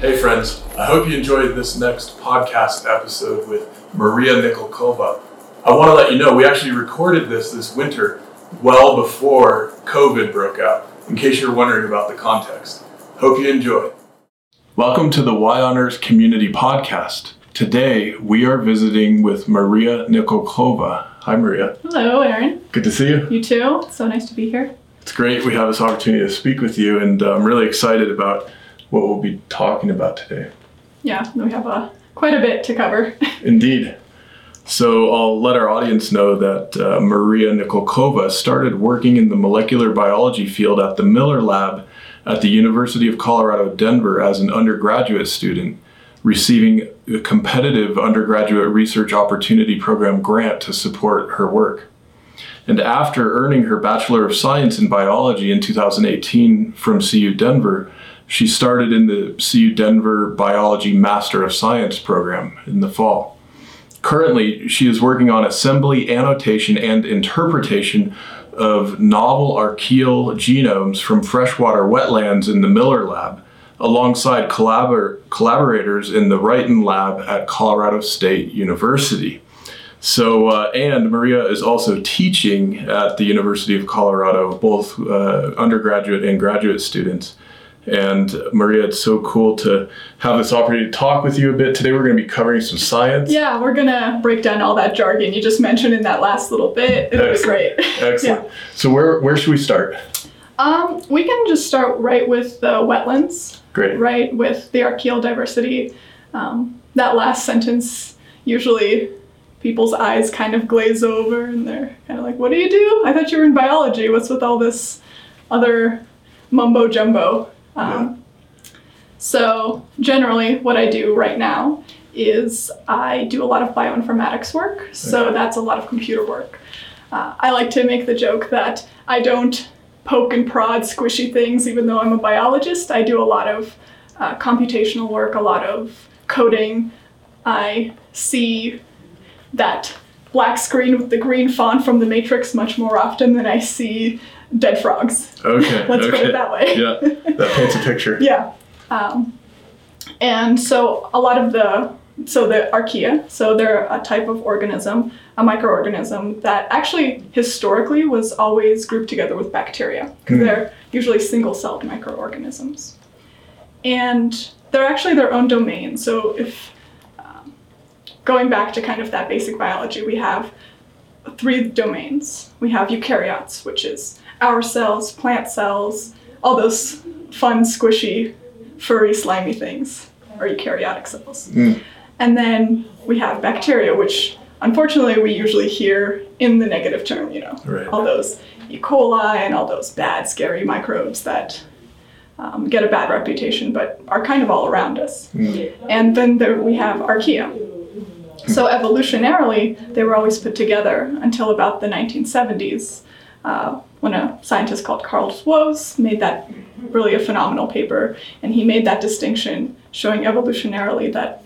Hey, friends. I hope you enjoyed this next podcast episode with Maria Nikulkova. I want to let you know we actually recorded this this winter well before COVID broke out, in case you're wondering about the context. Hope you enjoy. Welcome to the Y on Earth Community Podcast. Today we are visiting with Maria Nikulkova. Hi, Maria. Hello, Aaron. Good to see you. You too. It's so nice to be here. It's great we have this opportunity to speak with you, and I'm really excited about what we'll be talking about today. Yeah, we have uh, quite a bit to cover. Indeed. So I'll let our audience know that uh, Maria Nikulkova started working in the molecular biology field at the Miller Lab at the University of Colorado Denver as an undergraduate student, receiving a competitive undergraduate research opportunity program grant to support her work. And after earning her Bachelor of Science in Biology in 2018 from CU Denver, she started in the CU Denver Biology Master of Science program in the fall. Currently, she is working on assembly, annotation, and interpretation of novel archaeal genomes from freshwater wetlands in the Miller Lab, alongside collabor- collaborators in the Wrighton Lab at Colorado State University. So, uh, and Maria is also teaching at the University of Colorado, both uh, undergraduate and graduate students. And Maria, it's so cool to have this opportunity to talk with you a bit. Today we're going to be covering some science. Yeah, we're gonna break down all that jargon you just mentioned in that last little bit. It'll be great. Excellent. So where where should we start? Um, we can just start right with the wetlands, Great. right with the archaeal diversity. Um, that last sentence usually people's eyes kind of glaze over and they're kind of like, "What do you do? I thought you were in biology. What's with all this other mumbo jumbo?" Um, So generally, what I do right now is I do a lot of bioinformatics work. So Okay. that's a lot of computer work. Uh, I like to make the joke that I don't poke and prod squishy things, even though I'm a biologist. I do a lot of uh, computational work, a lot of coding. I see that black screen with the green font from the Matrix much more often than I see dead frogs. Okay. Let's okay. put it that way. Yeah, that paints a picture. Yeah. Um, and so a lot of the so the archaea, so they're a type of organism, a microorganism that actually historically was always grouped together with bacteria because Hmm. they're usually single-celled microorganisms, and they're actually their own domain. So if um, going back to kind of that basic biology, we have three domains. We have eukaryotes, which is our cells, plant cells, all those fun, squishy, furry, slimy things, or eukaryotic cells. Mm. And then we have bacteria, which unfortunately we usually hear in the negative term, you know, Right. all those E. coli and all those bad, scary microbes that um, get a bad reputation but are kind of all around us. Mm. And then there we have archaea. So evolutionarily, they were always put together until about the 1970s, uh, when a scientist called Carl Woese made that really a phenomenal paper, and he made that distinction, showing evolutionarily that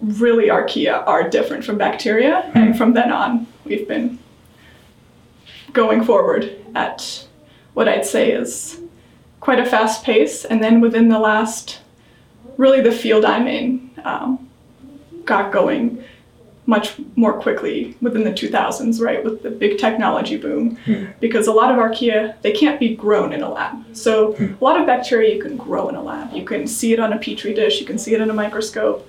really archaea are different from bacteria, and from then on, we've been going forward at what I'd say is quite a fast pace, and then within the last, really the field I'm in, um, got going much more quickly within the 2000s, right, with the big technology boom. Because a lot of archaea, they can't be grown in a lab. So a lot of bacteria you can grow in a lab. You can see it on a petri dish, you can see it in a microscope.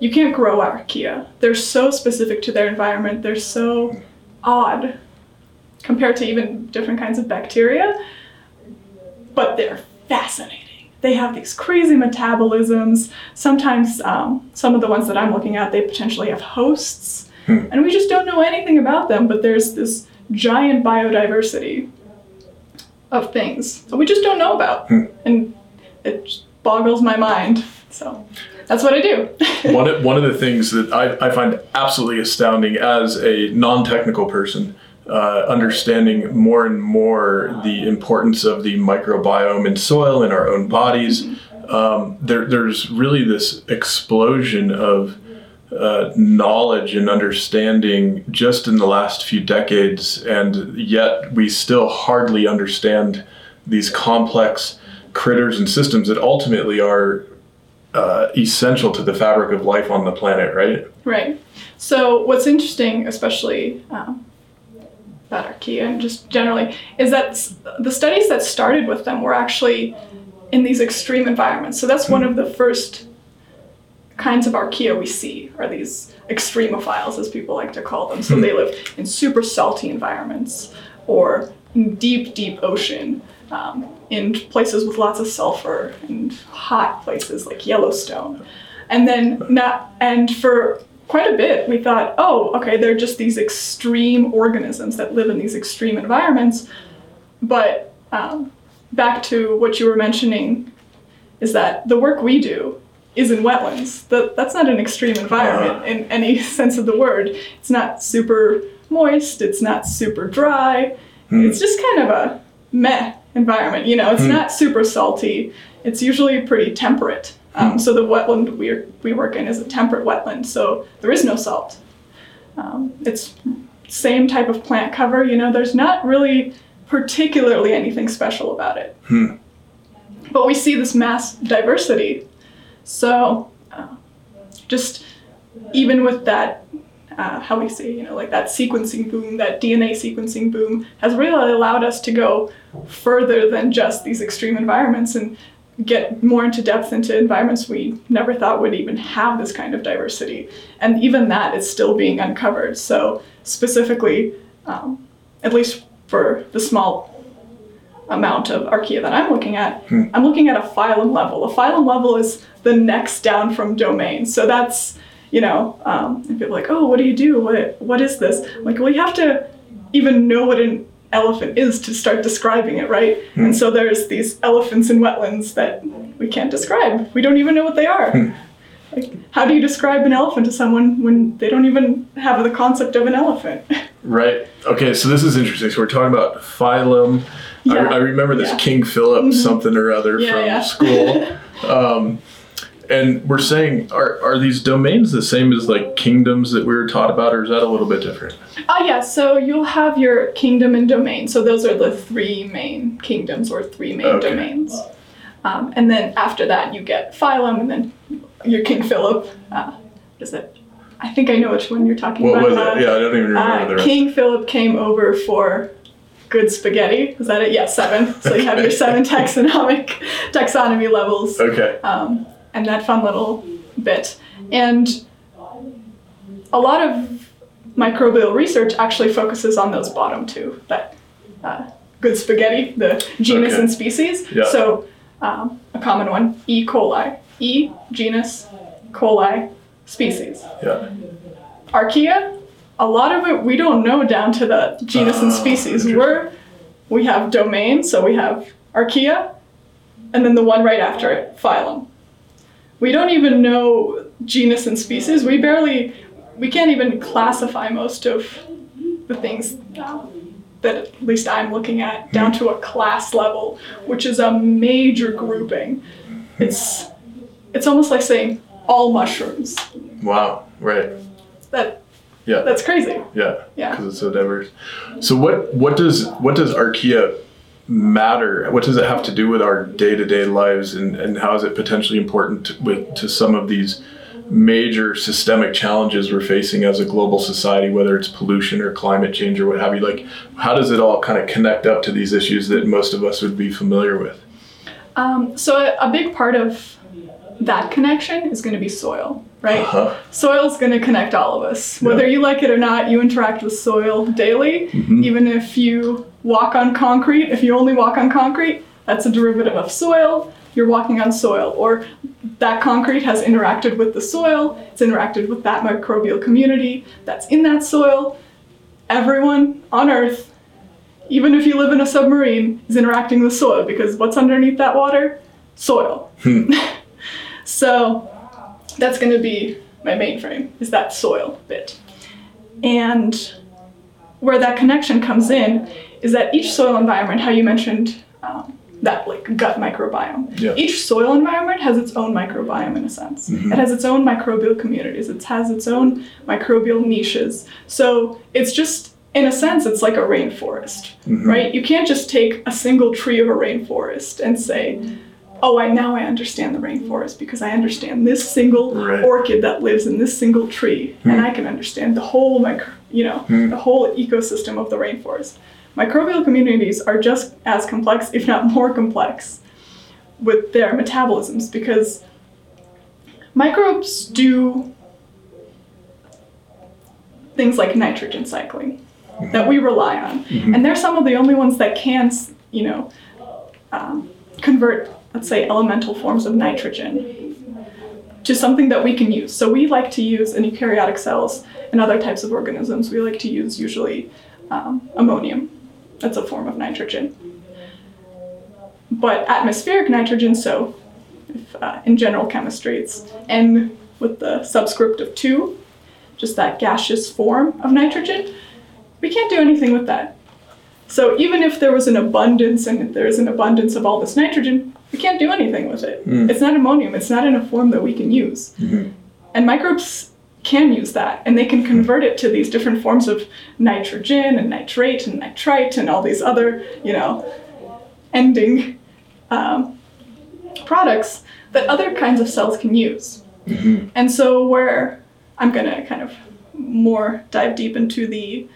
You can't grow archaea. They're so specific to their environment, they're so odd compared to even different kinds of bacteria, but they're fascinating. They have these crazy metabolisms. Sometimes, um, some of the ones that I'm looking at, they potentially have hosts, Hmm. and we just don't know anything about them. But there's this giant biodiversity of things that we just don't know about, Hmm. and it boggles my mind. So that's what I do. one of, one of the things that I, I find absolutely astounding as a non-technical person uh, understanding more and more the importance of the microbiome in soil in our own bodies um, there, there's really this explosion of uh, knowledge and understanding just in the last few decades, and yet we still hardly understand these complex critters and systems that ultimately are uh, essential to the fabric of life on the planet, right? Right. So what's interesting, especially um, about archaea and just generally, is that the studies that started with them were actually in these extreme environments. So that's one of the first kinds of archaea we see are these extremophiles, as people like to call them. So they live in super salty environments or in deep, deep ocean, um, in places with lots of sulfur and hot places like Yellowstone. And then not, and for quite a bit, we thought, oh, okay, they're just these extreme organisms that live in these extreme environments. But um, back to what you were mentioning, is that the work we do is in wetlands. That that's not an extreme environment uh-huh. in any sense of the word. It's not super moist. It's not super dry. Hmm. It's just kind of a meh environment. You know, it's hmm. not super salty. It's usually pretty temperate. Um, so the wetland we we work in is a temperate wetland. So there is no salt. Um, it's same type of plant cover. You know, there's not really particularly anything special about it. But we see this mass diversity. So uh, just even with that, uh, how we say, you know, like that sequencing boom, that DNA sequencing boom, has really allowed us to go further than just these extreme environments and get more into depth into environments we never thought would even have this kind of diversity. And even that is still being uncovered. So, specifically, um, at least for the small amount of archaea that I'm looking at, I'm looking at a phylum level. A phylum level is the next down from domain. So that's, you know, um, people are like, oh, what do you do? What, what is this? I'm like, well, you have to even know what an elephant is to start describing it, right? Hmm. And so there's these elephants in wetlands that we can't describe. We don't even know what they are. Hmm. Like, how do you describe an elephant to someone when they don't even have the concept of an elephant? Right. Okay, so this is interesting. So we're talking about phylum. Yeah. I, I remember this Yeah. King Philip mm-hmm. something or other Yeah, from yeah. school. um, and we're saying, are, are these domains the same as like kingdoms that we were taught about, or is that a little bit different? Ah, yeah. So you'll have your kingdom and domain. So those are the three main kingdoms or three main Okay. domains. Um, and then after that, you get phylum, and then your King Philip. Uh, what is it? I think I know which one you're talking What about. was Uh, it? Yeah, I don't even remember uh, rest. King Philip came over for good spaghetti. Is that it? Yeah, seven. So you have your seven taxonomic taxonomy levels Okay. um, and that fun little bit. And a lot of microbial research actually focuses on those bottom two, that uh, good spaghetti, the genus Okay. and species. Yeah. So um, a common one, E. coli. E, genus, coli, species. Yeah. Archaea, a lot of it we don't know down to the genus and Ah, species. We're we have domain, so we have Archaea, and then the one right after it, phylum. We don't even know genus and species. We barely we can't even classify most of the things that at least I'm looking at hmm. down to a class level, which is a major grouping. It's it's almost like saying all mushrooms. Wow. Right. That Yeah. that's crazy. Yeah. Yeah. Because it's so diverse. So what what does what does archaea matter? What does it have to do with our day to day lives, and, and how is it potentially important to, with to some of these major systemic challenges we're facing as a global society, whether it's pollution or climate change or what have you? Like, how does it all kind of connect up to these issues that most of us would be familiar with? Um, so a, a big part of that connection is going to be soil, right? Uh-huh. Soil's going to connect all of us. Whether you like it or not, you interact with soil daily. Even if you walk on concrete, if you only walk on concrete, that's a derivative of soil. You're walking on soil. Or that concrete has interacted with the soil, it's interacted with that microbial community that's in that soil. Everyone on Earth, even if you live in a submarine, is interacting with soil because what's underneath that water? Soil. Hmm. So that's going to be my mainframe is that soil bit. And where that connection comes in is that each soil environment, how you mentioned um, that like gut microbiome, Yeah. each soil environment has its own microbiome in a sense. Mm-hmm. It has its own microbial communities. It has its own microbial niches. So it's just in a sense, it's like a rainforest, right? You can't just take a single tree of a rainforest and say, oh, I now I understand the rainforest because I understand this single Right. orchid that lives in this single tree, and I can understand the whole micro, you know, the whole ecosystem of the rainforest. Microbial communities are just as complex, if not more complex, with their metabolisms because microbes do things like nitrogen cycling that we rely on, and they're some of the only ones that can, you know, um, convert, let's say, elemental forms of nitrogen to something that we can use. So we like to use in eukaryotic cells and other types of organisms. We like to use usually um, ammonium. That's a form of nitrogen. But atmospheric nitrogen, so if, uh, in general chemistry, it's N with the subscript of 2, just that gaseous form of nitrogen, we can't do anything with that. So even if there was an abundance and there's an abundance of all this nitrogen, we can't do anything with it. It's not ammonium, it's not in a form that we can use. And microbes can use that and they can convert it to these different forms of nitrogen and nitrate and nitrite and all these other, you know, ending um, products that other kinds of cells can use. And so, where I'm going to kind of more dive deep into the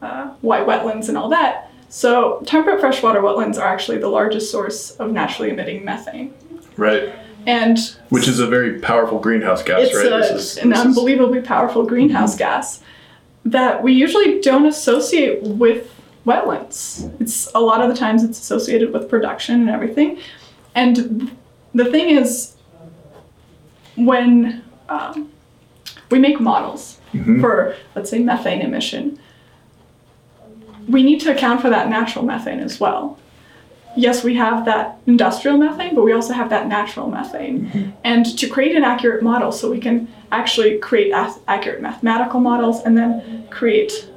uh, why wetlands and all that. So, temperate freshwater wetlands are actually the largest source of naturally emitting methane. Right. And Which is a very powerful greenhouse gas, it's right? a, This is- an this is- unbelievably powerful greenhouse gas that we usually don't associate with wetlands. It's a lot of the times it's associated with production and everything. And the thing is, when um, we make models for, let's say, methane emission, we need to account for that natural methane as well. Yes, we have that industrial methane, but we also have that natural methane. Mm-hmm. And to create an accurate model, so we can actually create ac- accurate mathematical models and then create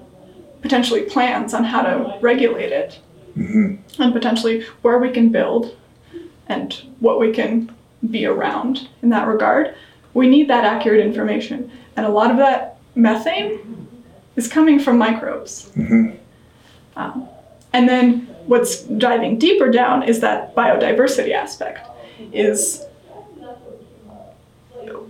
potentially plans on how to regulate it mm-hmm. and potentially where we can build and what we can be around in that regard, we need that accurate information. And a lot of that methane is coming from microbes. Mm-hmm. Um, and then what's diving deeper down is that biodiversity aspect is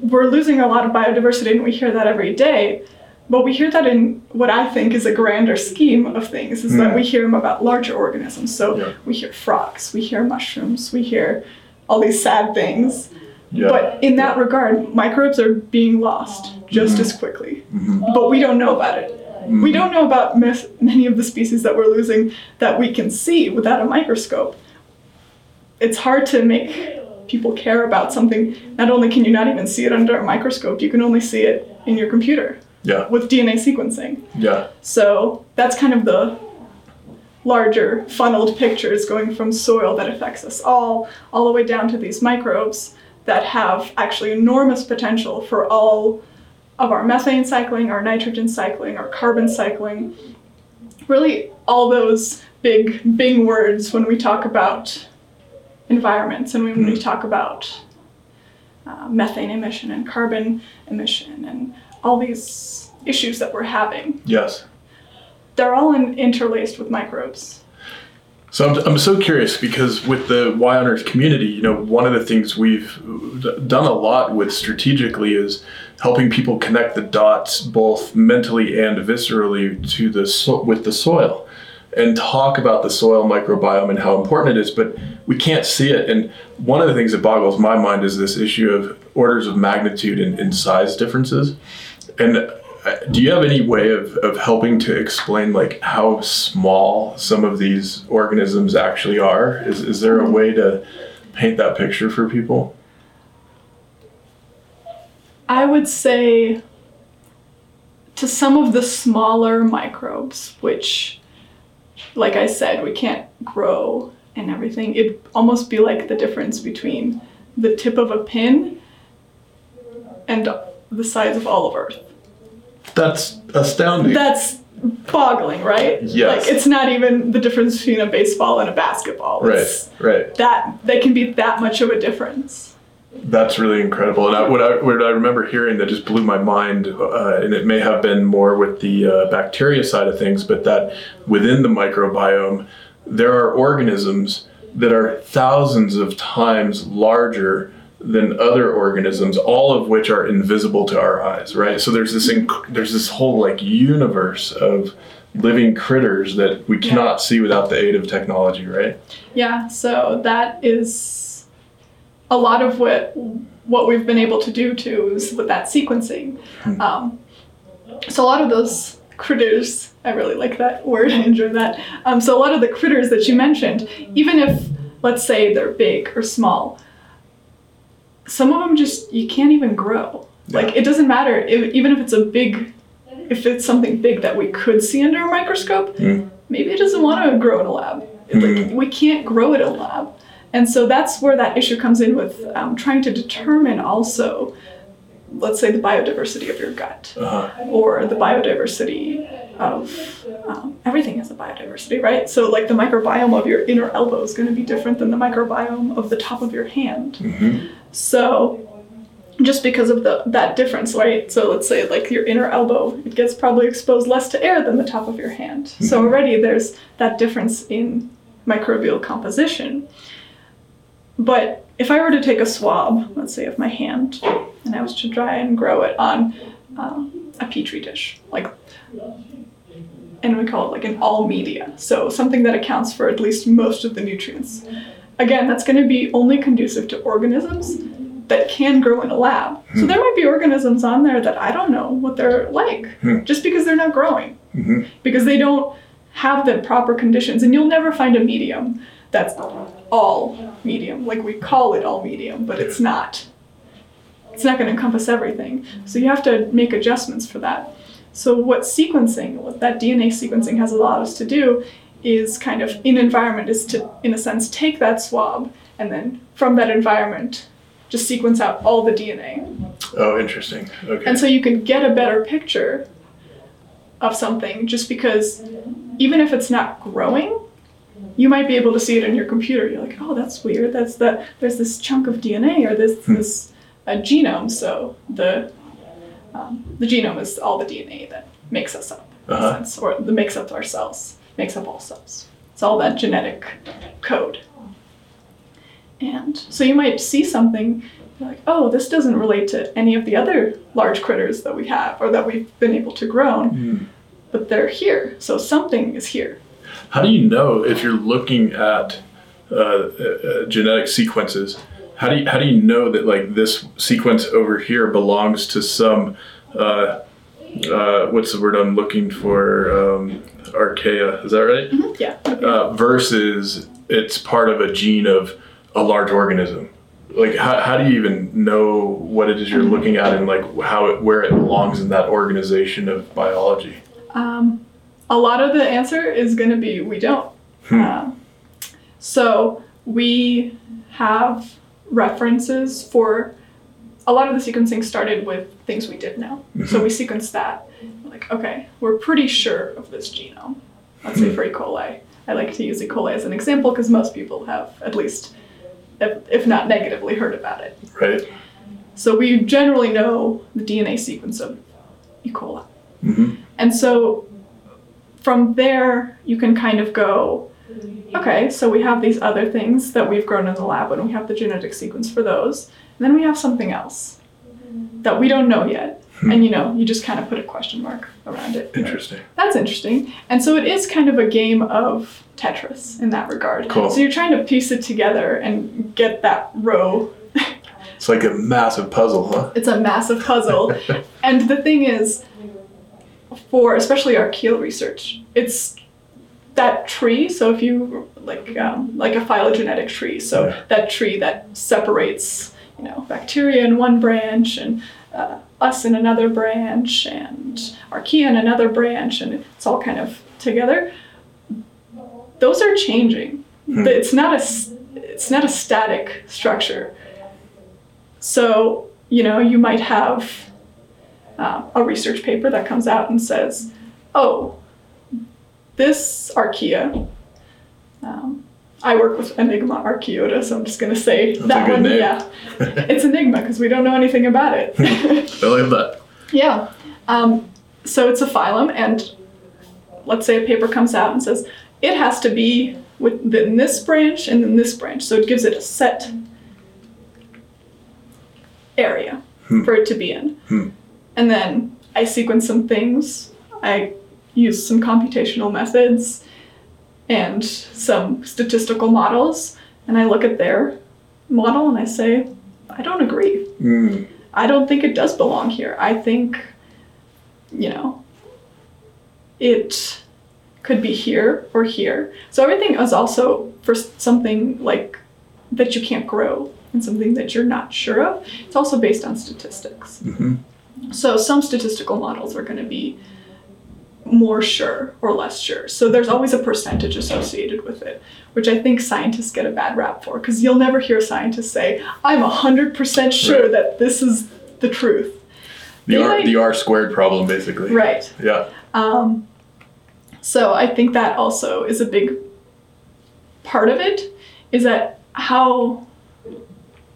we're losing a lot of biodiversity and we hear that every day but we hear that in what i think is a grander scheme of things is that mm. we hear them about larger organisms. So Yeah. we hear frogs we hear mushrooms we hear all these sad things. Yeah. but in that regard microbes are being lost just mm-hmm. as quickly. Mm-hmm. But we don't know about it we mm. don't know about mes- many of the species that we're losing that we can see without a microscope it's hard to make people care about something not only can you not even see it under a microscope you can only see it in your computer yeah. with dna sequencing Yeah. so that's kind of the larger funneled pictures going from soil that affects us all, all the way down to these microbes that have actually enormous potential for all of our methane cycling, our nitrogen cycling, our carbon cycling. Really, all those big, big words when we talk about environments and when we talk about uh, methane emission and carbon emission and all these issues that we're having Yes. they're all in, interlaced with microbes. So I'm, I'm so curious because with the Y on Earth community, you know, one of the things we've d- done a lot with strategically is helping people connect the dots both mentally and viscerally to the so- with the soil and talk about the soil microbiome and how important it is, but we can't see it. And one of the things that boggles my mind is this issue of orders of magnitude and, and size differences. And uh, do you have any way of, of helping to explain like how small some of these organisms actually are? Is, is there a way to paint that picture for people? I would say to some of the smaller microbes, which, like I said, we can't grow and everything, it'd almost be like the difference between the tip of a pin and the size of all of Earth. That's astounding. That's boggling, right? Yes. Like it's not even the difference between a baseball and a basketball. It's right, right. That they can be that much of a difference. That's really incredible. And I, what, I, what I remember hearing that just blew my mind, uh, and it may have been more with the uh, bacteria side of things, but that within the microbiome, there are organisms that are thousands of times larger than other organisms, all of which are invisible to our eyes, right? So there's this inc- there's this whole like universe of living critters that we cannot see without the aid of technology, right? Yeah, so that is a lot of what what we've been able to do too is with that sequencing. Um, so a lot of those critters, I really like that word. I enjoy that. Um, so a lot of the critters that you mentioned, even if let's say they're big or small, some of them just you can't even grow. Like it doesn't matter if, even if it's a big, if it's something big that we could see under a microscope, Mm. maybe it doesn't want to grow in a lab. It, Like we can't grow it in a lab, and so that's where that issue comes in with um, trying to determine also, let's say the biodiversity of your gut Uh-huh. or the biodiversity of um, everything has a biodiversity, right? So like the microbiome of your inner elbow is going to be different than the microbiome of the top of your hand. Mhm. So just because of the that difference, right? So let's say like your inner elbow, it gets probably exposed less to air than the top of your hand. So already there's that difference in microbial composition. But if I were to take a swab, let's say of my hand, and I was to try and grow it on um, a petri dish, like, and we call it like an all media, so something that accounts for at least most of the nutrients. Again, that's going to be only conducive to organisms that can grow in a lab. So there might be organisms on there that I don't know what they're like, Hmm. just because they're not growing, Mhm. because they don't have the proper conditions, and you'll never find a medium that's all medium. Like we call it all medium, but it's not. It's not going to encompass everything. So you have to make adjustments for that. So what sequencing, what that DNA sequencing has allowed us to do is kind of in environment is to in a sense take that swab and then from that environment just sequence out all the DNA. Oh, interesting. Okay. And so you can get a better picture of something just because even if it's not growing, you might be able to see it in your computer. You're like, oh, that's weird. That's the there's this chunk of DNA or this Hmm. this a genome. So the um, the genome is all the DNA that makes us up, in a Uh-huh. sense, or that makes up our cells, makes up all cells. It's all that genetic code. And so you might see something you're like, oh, this doesn't relate to any of the other large critters that we have or that we've been able to grow, Hmm. but they're here. So something is here. How do you know if you're looking at uh, uh, genetic sequences? How do you, how do you know that like this sequence over here belongs to some uh, uh, what's the word I'm looking for um, archaea? Is that right? Yeah. Uh, versus it's part of a gene of a large organism. Like how, how do you even know what it is you're looking at and like how it, where it belongs in that organization of biology? Um, a lot of the answer is going to be we don't. Hmm. Um, so we have references for a lot of the sequencing started with things we did know. So we sequenced that. Like, okay, we're pretty sure of this genome. Let's say for E. coli. I like to use E. coli as an example because most people have at least, if, if not negatively, heard about it. Right. So we generally know the DNA sequence of E. coli. hmm And so from there, you can kind of go, okay, so we have these other things that we've grown in the lab, and we have the genetic sequence for those. And then we have something else that we don't know yet. Hmm. And you know, you just kind of put a question mark around it. Interesting. That's interesting. And so it is kind of a game of Tetris in that regard. Cool. So you're trying to piece it together and get that row It's like a massive puzzle, huh? It's a massive puzzle. and the thing is, for especially archaeal research, it's that tree. So if you like um, like a phylogenetic tree, so Yeah. that tree that separates you know bacteria in one branch and uh, us in another branch and archaea in another branch, and it's all kind of together. Those are changing. Hmm. It's not a it's not a static structure. So, you know, you might have uh, a research paper that comes out and says, oh, this archaea, um, I work with Enigmarchaeota, so I'm just going to say That's that one. name. Yeah, it's Enigma because we don't know anything about it. I like that. yeah. Um, so it's a phylum, and let's say a paper comes out and says, it has to be within this branch and then this branch. So it gives it a set area for it to be in. And then I sequence some things. I use some computational methods and some statistical models. And I look at their model and I say, I don't agree. Mm. I don't think it does belong here. I think, you know, it could be here or here. So everything is also for something like that you can't grow and something that you're not sure of. It's also based on statistics. Mhm. So some statistical models are going to be more sure or less sure. So there's always a percentage associated with it, which I think scientists get a bad rap for because you'll never hear scientists say, "I'm 100% sure Right. that this is the truth." The They R might- the R squared problem basically. Right. Yeah. Um, so I think that also is a big part of it. Is that how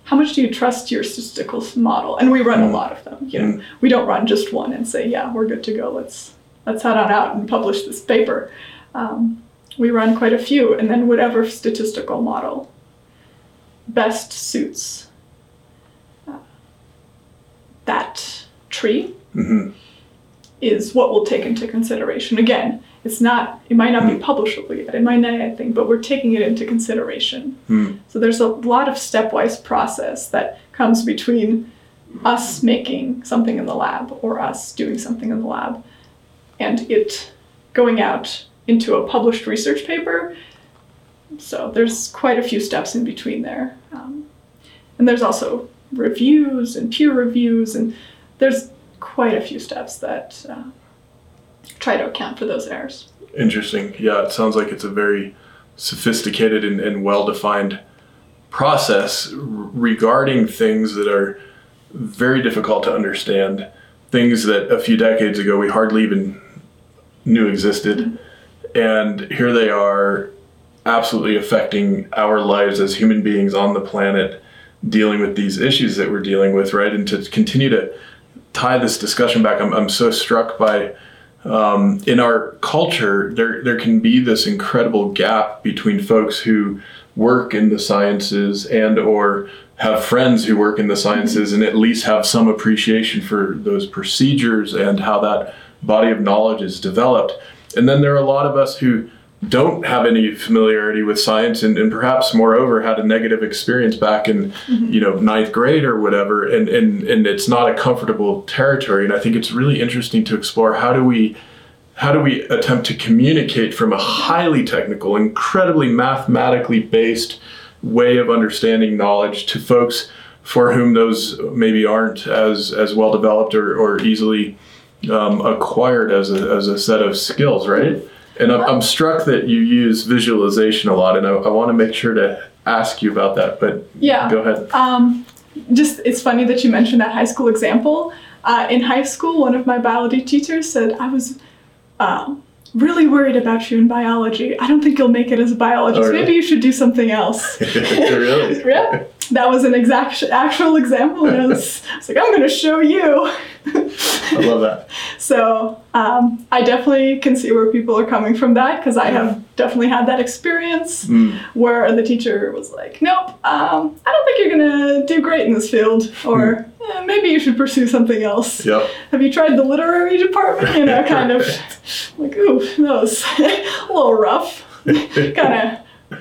how much do you trust your statistical model? And we run a lot of them. You know, Mm. we don't run just one and say, yeah, we're good to go. Let's let's head on out and publish this paper. Um, we run quite a few, and then whatever statistical model best suits uh, that tree hmm is what we'll take into consideration. Again, it's not, it might not be publishable yet, it might not anything, but we're taking it into consideration. Hmm. So there's a lot of stepwise process that comes between us making something in the lab or us doing something in the lab and it going out into a published research paper. So there's quite a few steps in between there. Um, and there's also reviews and peer reviews, and there's quite a few steps that uh, try to account for those errors. Interesting. Yeah, it sounds like it's a very sophisticated and, and well defined process r- regarding things that are very difficult to understand, things that a few decades ago we hardly even knew existed. Mm-hmm. And here they are absolutely affecting our lives as human beings on the planet, dealing with these issues that we're dealing with, right? And to continue to tie this discussion back, I'm, I'm so struck by um, in our culture, there there can be this incredible gap between folks who work in the sciences and or have friends who work in the sciences and at least have some appreciation for those procedures and how that body of knowledge is developed. And then there are a lot of us who don't have any familiarity with science and, and perhaps moreover had a negative experience back in you know ninth grade or whatever and, and and it's not a comfortable territory. And i think it's really interesting to explore how do we how do we attempt to communicate from a highly technical incredibly mathematically based way of understanding knowledge to folks for whom those maybe aren't as as well developed or, or easily um, acquired as a, as a set of skills right and I'm, I'm struck that you use visualization a lot, and I, I want to make sure to ask you about that. But Yeah. go ahead. Um, just it's funny that you mentioned that high school example. Uh, in high school, one of my biology teachers said I was um, really worried about you in biology. I don't think you'll make it as a biologist. Oh? Maybe you should do something else. Really? yeah, that was an exact actual example. And I was, I was like, I'm going to show you. I love that. So um, I definitely can see where people are coming from that because I have definitely had that experience Mm. where the teacher was like, "Nope, um, I don't think you're gonna do great in this field, or "Eh, maybe you should pursue something else." Yep. Have you tried the literary department? You know, kind of like, ooh, that was a little rough. kind of,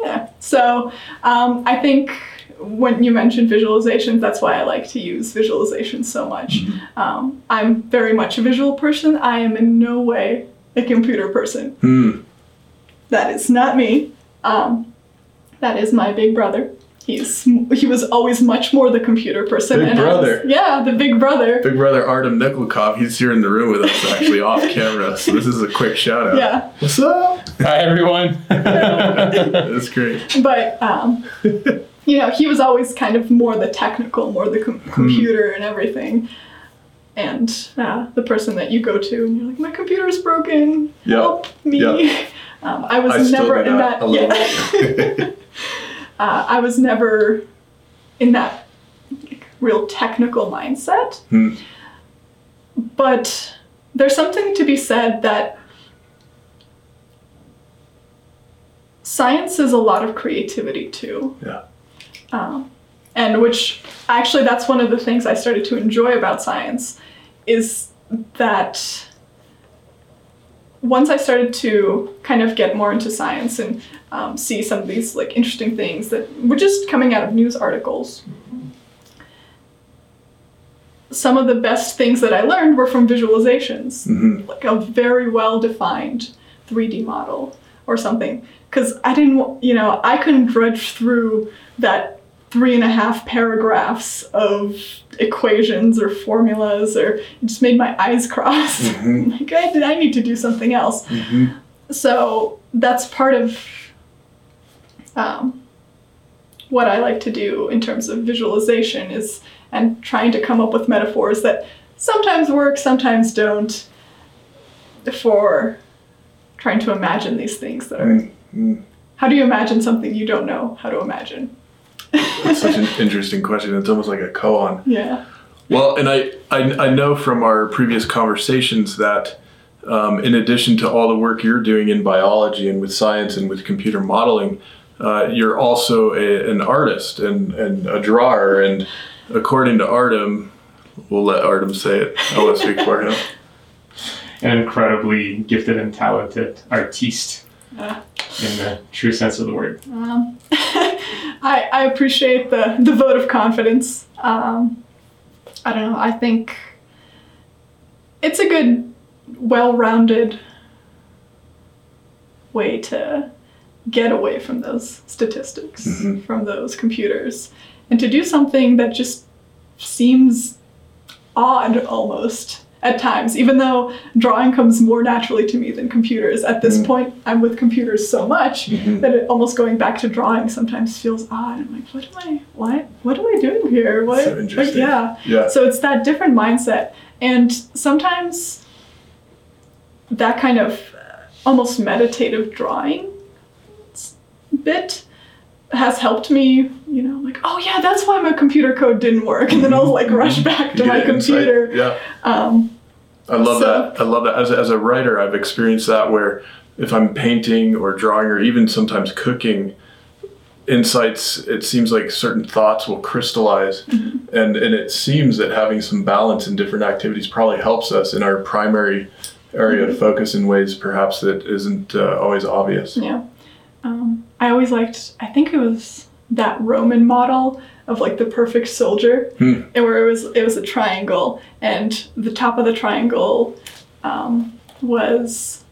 yeah. So um, I think when you mentioned visualizations, that's why I like to use visualizations so much. Um, I'm very much a visual person. I am in no way a computer person. Hmm. That is not me. Um, that is my big brother. He's he was always much more the computer person. Big and I was- brother. yeah, the big brother. Big brother Artem Nikulkov, he's here in the room with us actually off camera. So this is a quick shout out. Yeah, What's up? Hi, everyone. That's great. but um, you know, he was always kind of more the technical, more the com- computer and everything. And uh, the person that you go to, and you're like, my computer's broken. Yeah. Help me. Yeah. Um, I was I never in that that. yeah. uh, I was never in that like, real technical mindset. Hmm. But there's something to be said that science is a lot of creativity too. Yeah. Um, and which actually that's one of the things I started to enjoy about science is that once I started to kind of get more into science and um, see some of these like interesting things that were just coming out of news articles, some of the best things that I learned were from visualizations, Mhm. like a very well defined 3D model or something. Because I didn't, you know, I couldn't drudge through that three and a half paragraphs of equations or formulas, or it just made my eyes cross. Mhm. like, I, I need to do something else. Mhm. So that's part of um, what I like to do in terms of visualization is and trying to come up with metaphors that sometimes work, sometimes don't, for trying to imagine these things that are. Mm. How do you imagine something you don't know how to imagine? That's such an interesting question. It's almost like a koan. Yeah. Well, and I, I, I know from our previous conversations that um, in addition to all the work you're doing in biology and with science and with computer modeling, uh, you're also a, an artist and, and a drawer. And according to Artem, we'll let Artem say it. I want to speak for him. An incredibly gifted and talented artiste Uh, in the true sense of the word. Um, I, I appreciate the, the vote of confidence. Um, I don't know, I think it's a good, well rounded way to get away from those statistics, Mhm. from those computers, and to do something that just seems odd almost at times, even though drawing comes more naturally to me than computers. At this Mm. point, I'm with computers so much Mhm. that it almost going back to drawing sometimes feels odd. I'm like, what am I, what, what am I doing here? What? So like, yeah. Yeah. So it's that different mindset, and sometimes that kind of uh, almost meditative drawing bit has helped me. You know, like, oh yeah, that's why my computer code didn't work, and then I'll like rush back to my insight. computer. Yeah. Um, I love So- that. I love that. As a, as a writer, I've experienced that where if I'm painting or drawing or even sometimes cooking, insights, it seems like certain thoughts will crystallize. And, and it seems that having some balance in different activities probably helps us in our primary area of focus in ways perhaps that isn't uh, always obvious. Yeah. Um, I always liked, I think it was that Roman model of like the perfect soldier, Hmm. and where it was it was a triangle, and the top of the triangle um, was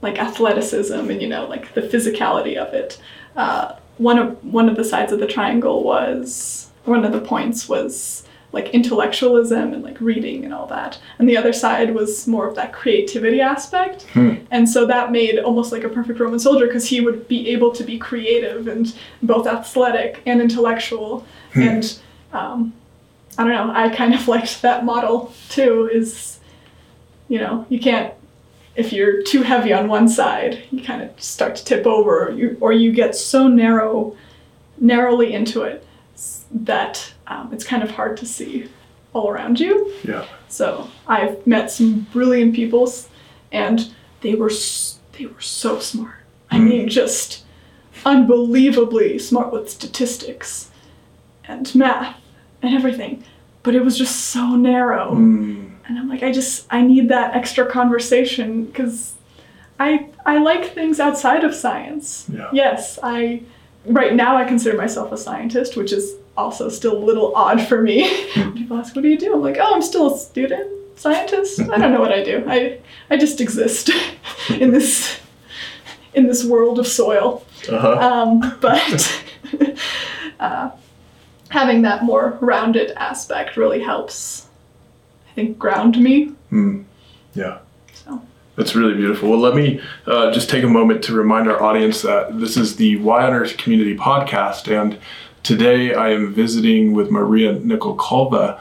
like athleticism and you know like the physicality of it. Uh, one of one of the sides of the triangle was one of the points was like intellectualism and like reading and all that, and the other side was more of that creativity aspect. And so that made almost like a perfect Roman soldier because he would be able to be creative and both athletic and intellectual. And um, I don't know, I kind of liked that model too. Is, you know, you can't, if you're too heavy on one side, you kind of start to tip over or you, or you get so narrow, narrowly into it that um, it's kind of hard to see all around you. Yeah. So I've met some brilliant people, and they were s- they were so smart. I Mm. mean, just unbelievably smart with statistics and math and everything. But it was just so narrow, Mm. and I'm like, I just I need that extra conversation because I I like things outside of science. Yeah. Yes, I right now I consider myself a scientist, which is also still a little odd for me. People ask, "What do you do?" I'm like, "Oh, I'm still a student scientist. I don't know what I do. I I just exist in this in this world of soil." Uh-huh. Um, but uh, having that more rounded aspect really helps. I think ground me. Mm. Yeah. That's really beautiful. Well, let me uh, just take a moment to remind our audience that this is the Y on Earth Community Podcast, and today I am visiting with Maria Nikulkova,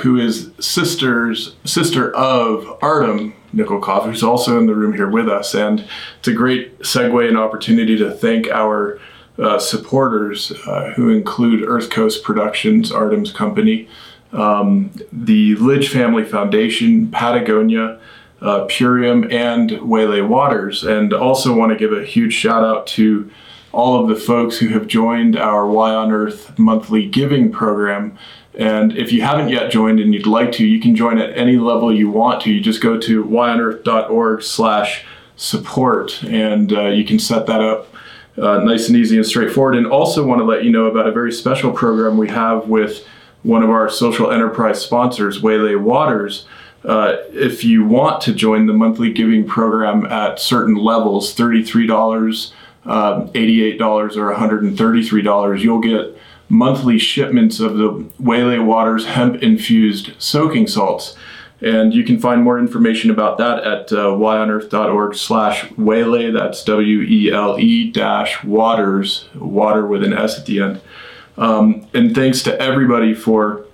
who is sister's sister of Artem Nikulkov, who's also in the room here with us. And it's a great segue and opportunity to thank our uh, supporters, uh, who include Earth Coast Productions, Artem's company, um, the Lidge Family Foundation, Patagonia, uh, Purium and Waylay Waters. And also want to give a huge shout out to all of the folks who have joined our Y on Earth monthly giving program. And if you haven't yet joined and you'd like to, you can join at any level you want to. You just go to yonearth.org slash support and uh, you can set that up uh, nice and easy and straightforward. And also want to let you know about a very special program we have with one of our social enterprise sponsors, Waylay Waters. Uh, if you want to join the monthly giving program at certain levels, $33, um, $88, or $133, you'll get monthly shipments of the Waylay Waters hemp infused soaking salts. And you can find more information about that at uh, yonearth.org slash waylay. That's W-E-L-E dash waters, water with an S at the end. Um, and thanks to everybody for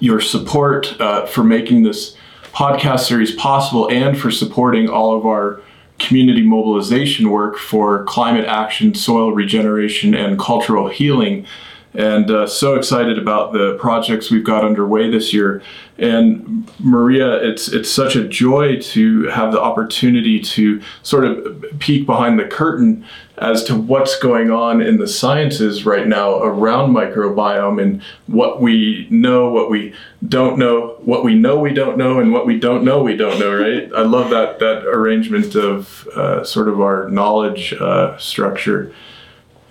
your support, uh, for making this podcast series possible, and for supporting all of our community mobilization work for climate action, soil regeneration, and cultural healing and uh, so excited about the projects we've got underway this year. And Maria, it's it's such a joy to have the opportunity to sort of peek behind the curtain as to what's going on in the sciences right now around microbiome and what we know, what we don't know, what we know we don't know, and what we don't know we don't know. Right? I love that that arrangement of uh, sort of our knowledge uh, structure.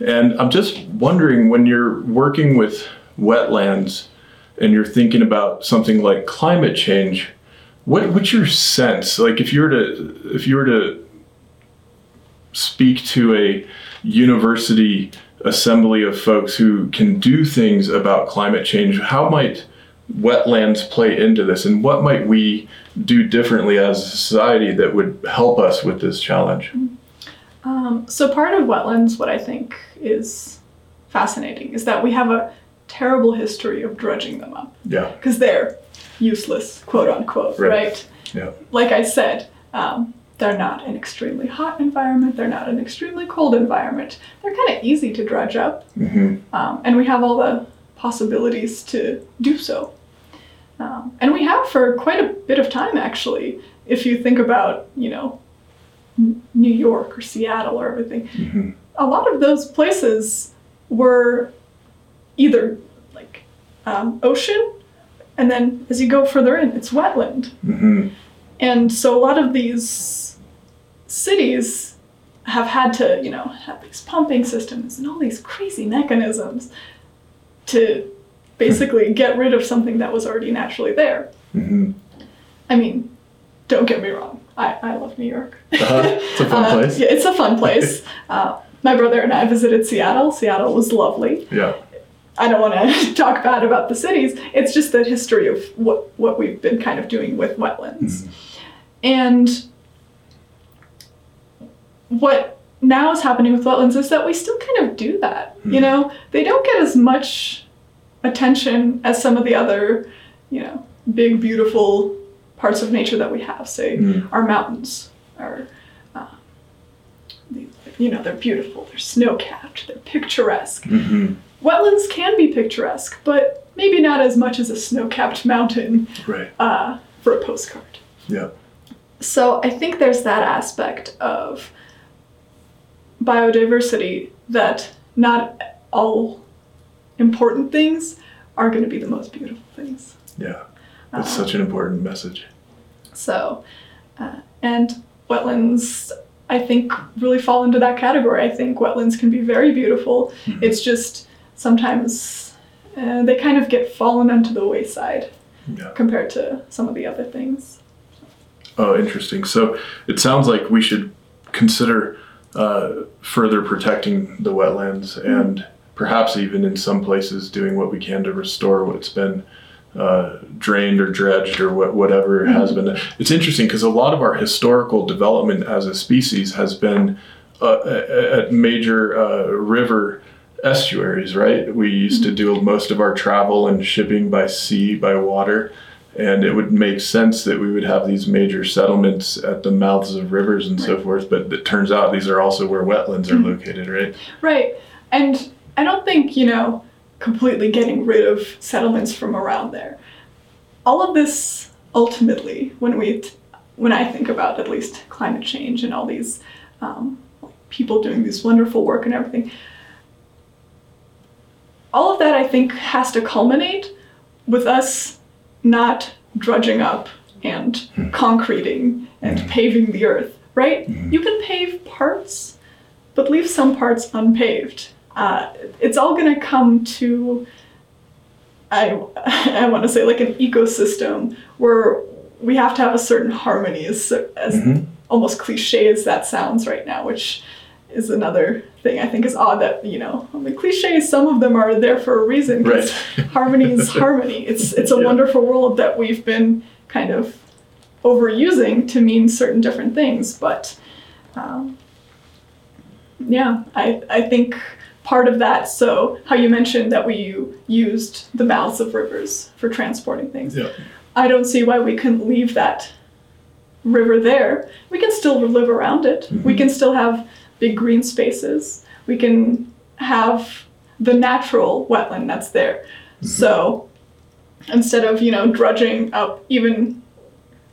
And I'm just wondering when you're working with wetlands and you're thinking about something like climate change, what what's your sense? Like if you were to if you were to speak to a university assembly of folks who can do things about climate change, how might wetlands play into this and what might we do differently as a society that would help us with this challenge? Um, so part of wetlands, what I think is fascinating, is that we have a terrible history of dredging them up Yeah. because they're useless, quote unquote, Right. right? Yeah. Like I said, um, they're not an extremely hot environment. They're not an extremely cold environment. They're kind of easy to dredge up, hmm um, and we have all the possibilities to do so. Um, and we have for quite a bit of time, actually. If you think about, you know, New York or Seattle or everything, hmm a lot of those places were either like um, ocean, and then as you go further in, it's wetland. hmm And so a lot of these cities have had to, you know, have these pumping systems and all these crazy mechanisms to basically get rid of something that was already naturally there. hmm I mean, don't get me wrong. I, I love New York. Uh-huh. It's a fun Uh, place. Yeah, it's a fun place. uh, my brother and I visited Seattle. Seattle was lovely. Yeah. I don't want to talk bad about the cities. It's just the history of what, what we've been kind of doing with wetlands. And what now is happening with wetlands is that we still kind of do that. You know, they don't get as much attention as some of the other, you know, big, beautiful parts of nature that we have. Say, Mm. our mountains are, uh, you know, they're beautiful, they're snow capped, they're picturesque. hmm Wetlands can be picturesque, but maybe not as much as a snow capped mountain Right. uh, for a postcard. Yeah. So I think there's that aspect of biodiversity that not all important things are going to be the most beautiful things. Yeah. That's Uh, such an important message. So, uh, and wetlands, I think, really fall into that category. I think wetlands can be very beautiful. It's just sometimes uh, they kind of get fallen onto the wayside Yeah. compared to some of the other things. Oh, interesting. So it sounds like we should consider uh, further protecting the wetlands and perhaps even in some places doing what we can to restore what's been uh, drained or dredged or what, whatever has been. It's interesting because a lot of our historical development as a species has been uh, at major uh, river estuaries, right? We used to do most of our travel and shipping by sea, by water. And it would make sense that we would have these major settlements at the mouths of rivers and so forth, but it turns out these are also where wetlands are located, right? Right. And I don't think, you know, completely getting rid of settlements from around there. All of this ultimately, when we t- when I think about at least climate change and all these um, people doing this wonderful work and everything, all of that I think has to culminate with us not drudging up and hmm. concreting and hmm. paving the earth, right? Hmm. You can pave parts, but leave some parts unpaved. Uh, it's all going to come to, I, I want to say, like an ecosystem where we have to have a certain harmony, as, as Mhm. almost cliche as that sounds right now, which is another thing I think is odd that, you know, the cliches, some of them are there for a reason. 'cause Right. harmony is harmony. It's it's a Yeah. wonderful world that we've been kind of overusing to mean certain different things. But um, yeah, I I think part of that. So how you mentioned that we used the mouths of rivers for transporting things. Yeah. I don't see why we couldn't leave that river there. We can still live around it. We mm-hmm. can still have big green spaces. We can have the natural wetland that's there. Mm-hmm. So instead of, you know, drudging up even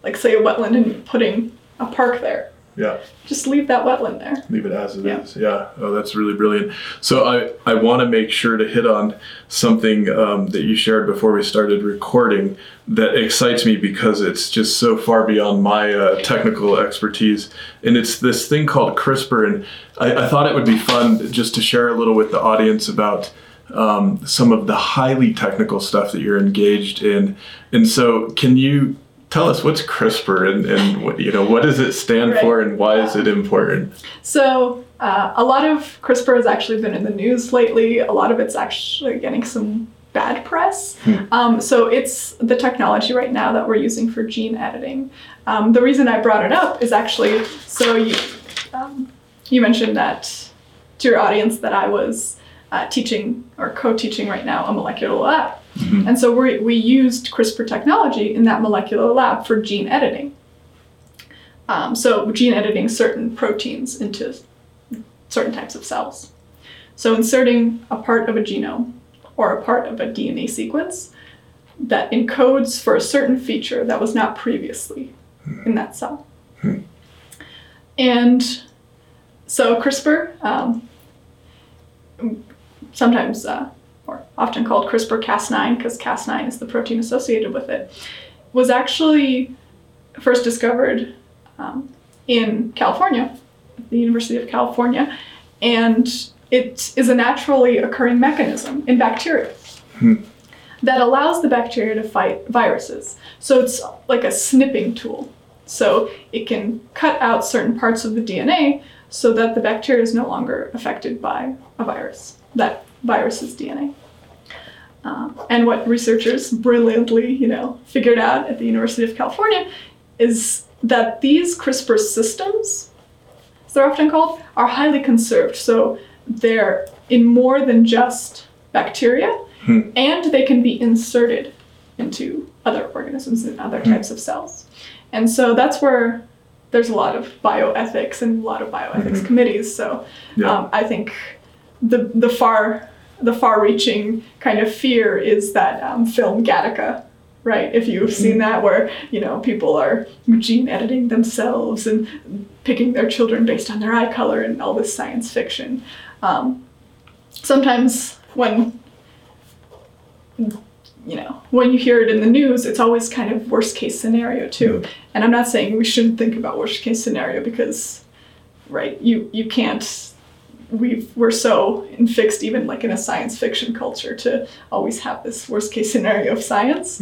like say a wetland and putting a park there, Yeah. just leave that wetland there. Leave it as it is. Yeah. yeah. Oh, that's really brilliant. So I, I want to make sure to hit on something um, that you shared before we started recording that excites me because it's just so far beyond my uh, technical expertise. And it's this thing called CRISPR. And I, I thought it would be fun just to share a little with the audience about um, some of the highly technical stuff that you're engaged in. And so, can you tell us what's CRISPR and, and what, you know what does it stand Right. for and why is it important? So uh, a lot of CRISPR has actually been in the news lately. A lot of it's actually getting some bad press. Um, so it's the technology right now that we're using for gene editing. Um, the reason I brought it up is actually so you um, you mentioned that to your audience that I was uh, teaching or co-teaching right now a molecular lab, and so we we used CRISPR technology in that molecular lab for gene editing. Um, so gene editing certain proteins into certain types of cells. So inserting a part of a genome or a part of a DNA sequence that encodes for a certain feature that was not previously in that cell. And so CRISPR, um, sometimes uh, or often called CRISPR Cas9 because Cas9 is the protein associated with it, was actually first discovered um, in California, at the University of California, and it is a naturally occurring mechanism in bacteria that allows the bacteria to fight viruses. So it's like a snipping tool. So it can cut out certain parts of the DNA so that the bacteria is no longer affected by a virus, that virus's DNA. Um, and what researchers brilliantly, you know, figured out at the University of California is that these CRISPR systems, as they're often called, are highly conserved. So they're in more than just bacteria, and they can be inserted into other organisms and other types of cells. And so that's where there's a lot of bioethics and a lot of bioethics committees. So Yeah. um, I think the the far the far-reaching kind of fear is that um, film Gattaca, right? If you've seen that, where you know people are gene editing themselves and picking their children based on their eye color and all this science fiction. Um, sometimes when you know when you hear it in the news, it's always kind of worst case scenario too. And I'm not saying we shouldn't think about worst case scenario because, right? You you can't we've we're so infixed even like in a science fiction culture to always have this worst case scenario of science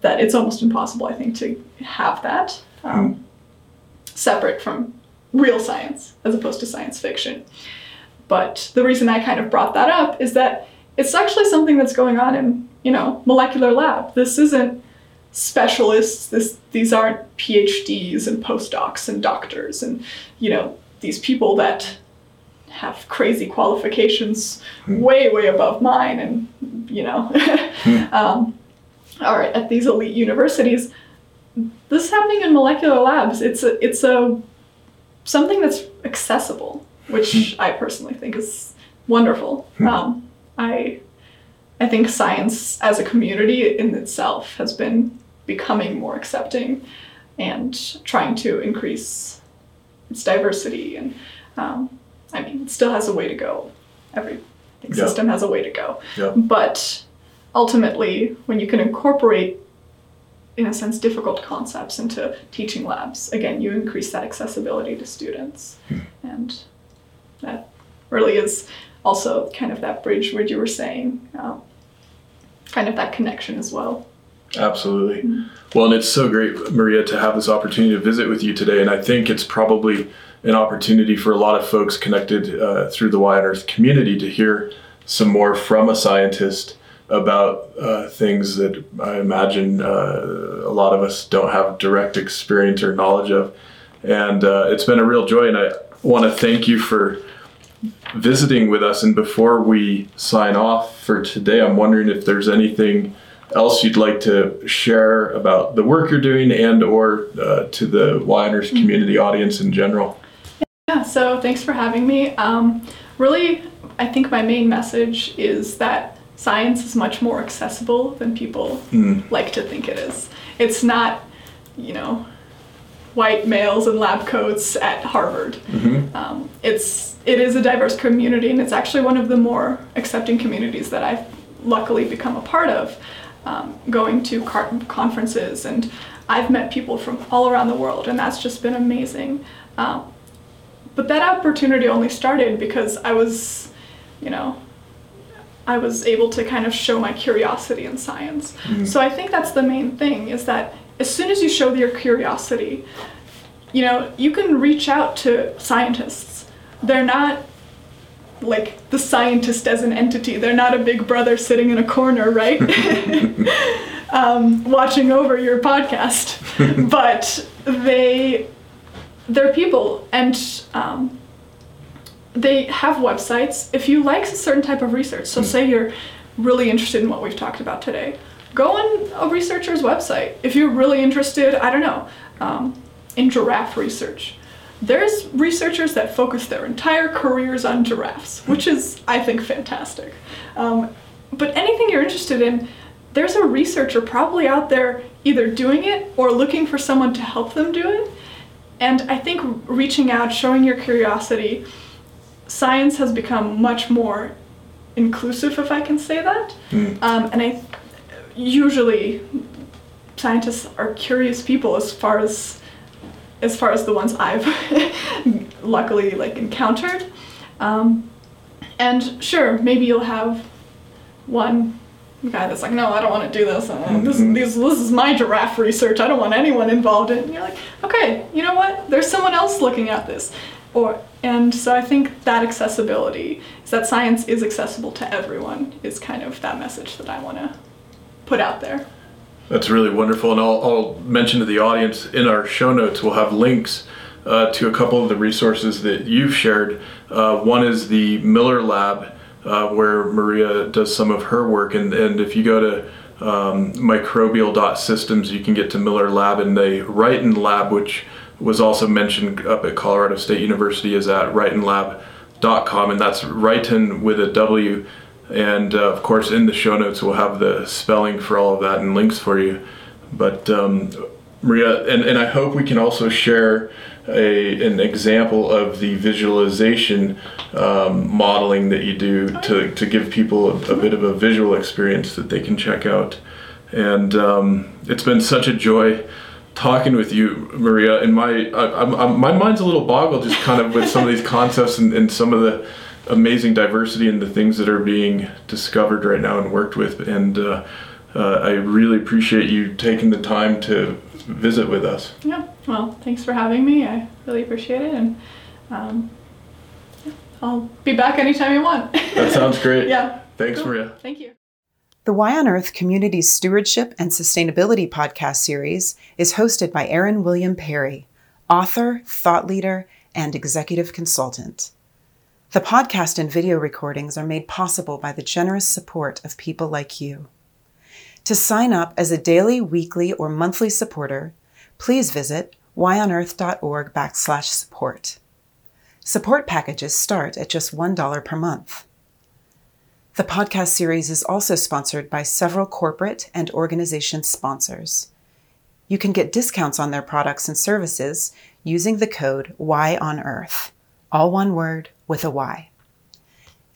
that it's almost impossible i think to have that um, separate from real science as opposed to science fiction. But the reason i kind of brought that up is that it's actually something that's going on in you know molecular lab. This isn't specialists this these aren't phds and postdocs and doctors and you know these people that have crazy qualifications way way above mine and you know. Um, are at these elite universities. This is happening in molecular labs. It's a it's a something that's accessible which i personally think is wonderful. Um, i i think science as a community in itself has been becoming more accepting and trying to increase its diversity. And um, I mean, it still has a way to go. Every Yeah. system has a way to go. Yeah. But ultimately, when you can incorporate, in a sense, difficult concepts into teaching labs, again, you increase that accessibility to students. And that really is also kind of that bridge where you were saying, um, kind of that connection as well. Absolutely. Well, and it's so great, Maria, to have this opportunity to visit with you today. And I think it's probably an opportunity for a lot of folks connected uh, through the Y on Earth community to hear some more from a scientist about uh, things that I imagine uh, a lot of us don't have direct experience or knowledge of. And uh, it's been a real joy. And I want to thank you for visiting with us. And before we sign off for today, I'm wondering if there's anything else you'd like to share about the work you're doing and or uh, to the Y on Earth community audience in general. Yeah, so thanks for having me. Um, really, I think my main message is that science is much more accessible than people like to think it is. It's not, you know, white males in lab coats at Harvard. Um, it's it is a diverse community, and it's actually one of the more accepting communities that I've luckily become a part of. Um, going to car- conferences, and I've met people from all around the world, and that's just been amazing. Um, but that opportunity only started because I was, you know, I was able to kind of show my curiosity in science. So I think that's the main thing is that as soon as you show your curiosity, you know, you can reach out to scientists. They're not like the scientist as an entity. They're not a big brother sitting in a corner, right? um, watching over your podcast. but they they're people and um, they have websites. If you like a certain type of research, so say you're really interested in what we've talked about today, go on a researcher's website. If you're really interested, I don't know, um, in giraffe research, there's researchers that focus their entire careers on giraffes, which is, I think, fantastic. Um, but anything you're interested in, there's a researcher probably out there either doing it or looking for someone to help them do it. And I think reaching out, showing your curiosity, science has become much more inclusive, if I can say that. Um, and I usually scientists are curious people as far as as far as the ones I've luckily like encountered. Um, and sure, maybe you'll have one guy that's like, no, I don't want to do this. This, this. This is my giraffe research. I don't want anyone involved in. it. And you're like, okay, you know what? There's someone else looking at this, or and so I think that accessibility is that science is accessible to everyone is kind of that message that I want to put out there. That's really wonderful. And I'll, I'll mention to the audience in our show notes, we'll have links uh, to a couple of the resources that you've shared. Uh, one is the Miller Lab, uh, where Maria does some of her work. And, and if you go to um, microbial.systems, you can get to Miller Lab. And the Wrighton Lab, which was also mentioned up at Colorado State University, is at wrightonlab.com. And that's Wrighton with a W. And uh, of course, in the show notes, we'll have the spelling for all of that and links for you. But um, Maria, and, and I hope we can also share a, an example of the visualization um, modeling that you do to, to give people a, a bit of a visual experience that they can check out. And um, it's been such a joy talking with you, Maria. And my I, I'm, I'm, my mind's a little boggled just kind of with some of these concepts and, and some of the amazing diversity and the things that are being discovered right now and worked with. And uh, uh, I really appreciate you taking the time to visit with us. Yeah, well, thanks for having me. I really appreciate it, and um, yeah, I'll be back anytime you want. That sounds great. yeah. Thanks, Cool. Maria. Thank you. The Y on Earth Community Stewardship and Sustainability podcast series is hosted by Aaron William Perry, author, thought leader, and executive consultant. The podcast and video recordings are made possible by the generous support of people like you. To sign up as a daily, weekly, or monthly supporter, please visit yonearth.org backslash support. Support packages start at just $1 per month. The podcast series is also sponsored by several corporate and organization sponsors. You can get discounts on their products and services using the code Y on Earth, all one word with a Y.